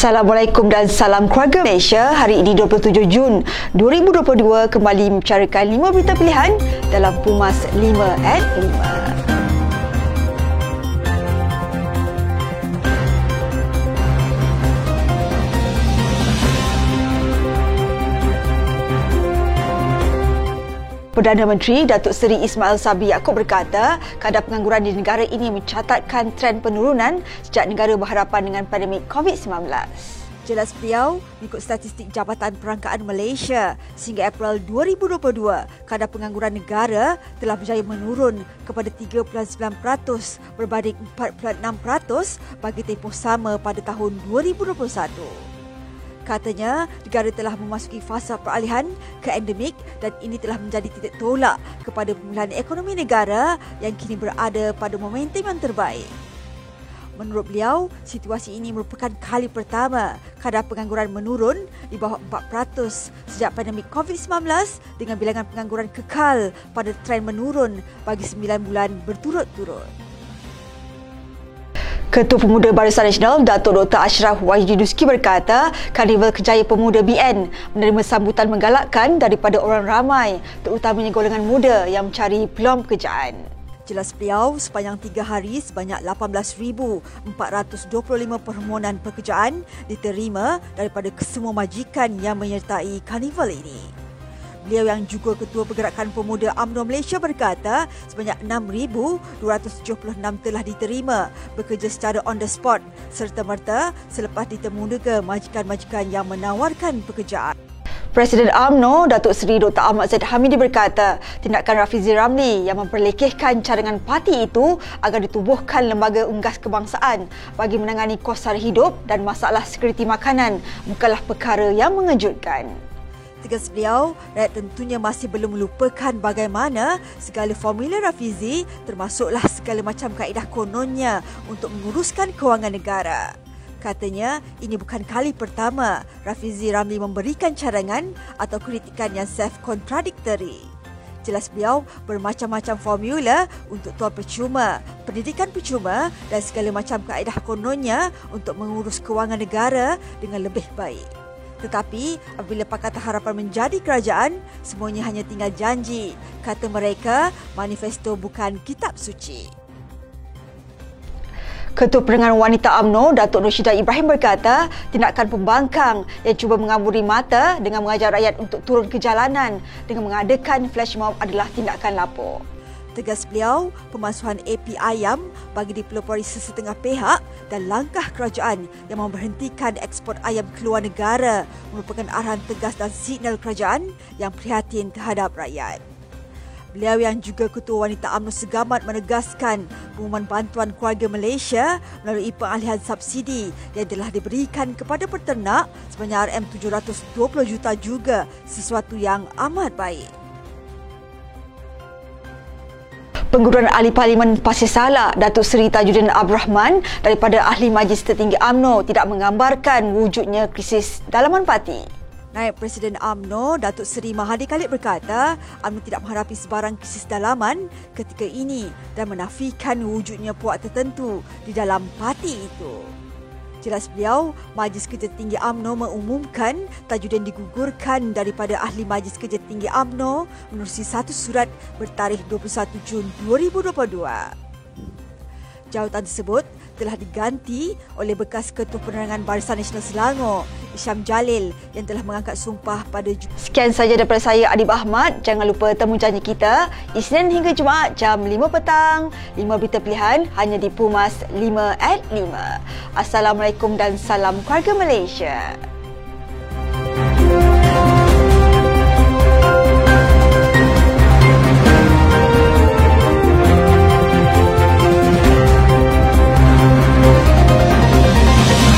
Assalamualaikum dan salam keluarga Malaysia. Hari ini 27 Jun 2022 kembali membicarakan 5 berita pilihan dalam Pumas 5 at 5. Perdana Menteri Datuk Seri Ismail Sabri Yaakob berkata, kadar pengangguran di negara ini mencatatkan tren penurunan sejak negara berhadapan dengan pandemik COVID-19. Jelas beliau, mengikut statistik Jabatan Perangkaan Malaysia, sehingga April 2022, kadar pengangguran negara telah berjaya menurun kepada 3.9% berbanding 4.6% bagi tempoh sama pada tahun 2021. Katanya, negara telah memasuki fasa peralihan ke endemik dan ini telah menjadi titik tolak kepada pemulihan ekonomi negara yang kini berada pada momentum yang terbaik. Menurut beliau, situasi ini merupakan kali pertama kadar pengangguran menurun di bawah 4% sejak pandemik COVID-19 dengan bilangan pengangguran kekal pada tren menurun bagi 9 bulan berturut-turut. Ketua Pemuda Barisan Nasional Datuk Dr. Ashraf Wajdi Duski berkata, Karnival Kejaya Pemuda BN menerima sambutan menggalakkan daripada orang ramai, terutamanya golongan muda yang mencari peluang pekerjaan. Jelas beliau, sepanjang tiga hari sebanyak 18,425 permohonan pekerjaan diterima daripada kesemua majikan yang menyertai karnival ini. Beliau yang juga Ketua Pergerakan Pemuda UMNO Malaysia berkata sebanyak 6,276 telah diterima bekerja secara on the spot serta merta selepas ditemukan majikan-majikan yang menawarkan pekerjaan. Presiden UMNO, Datuk Seri Dr. Ahmad Zaid Hamidi berkata, tindakan Rafizi Ramli yang memperlekehkan cadangan parti itu agar ditubuhkan lembaga unggas kebangsaan bagi menangani kos sara hidup dan masalah sekuriti makanan bukanlah perkara yang mengejutkan. Tegas beliau, rakyat tentunya masih belum melupakan bagaimana segala formula Rafizi termasuklah segala macam kaedah kononnya untuk menguruskan kewangan negara. Katanya, ini bukan kali pertama Rafizi Ramli memberikan cadangan atau kritikan yang self-contradictory. Jelas beliau bermacam-macam formula untuk tuan percuma, pendidikan percuma dan segala macam kaedah kononnya untuk mengurus kewangan negara dengan lebih baik. Tetapi apabila Pakatan Harapan menjadi kerajaan, semuanya hanya tinggal janji. Kata mereka, manifesto bukan kitab suci. Ketua Perengan Wanita AMNO, Datuk Nur Syidah Ibrahim berkata, tindakan pembangkang yang cuba mengaburi mata dengan mengajar rakyat untuk turun ke jalanan dengan mengadakan flash mob adalah tindakan lapor. Tegas beliau, pemasuhan AP ayam bagi dipelopori sesetengah pihak dan langkah kerajaan yang memberhentikan ekspor ayam keluar negara merupakan arahan tegas dan signal kerajaan yang prihatin terhadap rakyat. Beliau yang juga Ketua Wanita UMNO Segamat menegaskan pengumuman bantuan keluarga Malaysia melalui pengalihan subsidi yang telah diberikan kepada peternak sebanyak RM720 juta juga sesuatu yang amat baik. Pengurusan Ahli Parlimen Pasir Salak Datuk Seri Tajuddin Abdul Rahman daripada Ahli Majlis Tertinggi AMNO tidak menggambarkan wujudnya krisis dalaman parti. Naib Presiden AMNO Datuk Seri Mahathir Khalid berkata AMNO tidak menghadapi sebarang krisis dalaman ketika ini dan menafikan wujudnya puak tertentu di dalam parti itu. Jelas beliau, Majlis Kerja Tinggi AMNO mengumumkan Tajuddin digugurkan daripada Ahli Majlis Kerja Tinggi AMNO menerusi satu surat bertarikh 21 Jun 2022. Jawatan tersebut telah diganti oleh bekas Ketua Penerangan Barisan Nasional Selangor, Isyam Jalil yang telah mengangkat sumpah pada Sekian saja daripada saya Adib Ahmad. Jangan lupa temu janji kita Isnin hingga Jumaat jam 5 petang. 5 berita pilihan hanya di Pumas 5 at 5. Assalamualaikum dan salam keluarga Malaysia.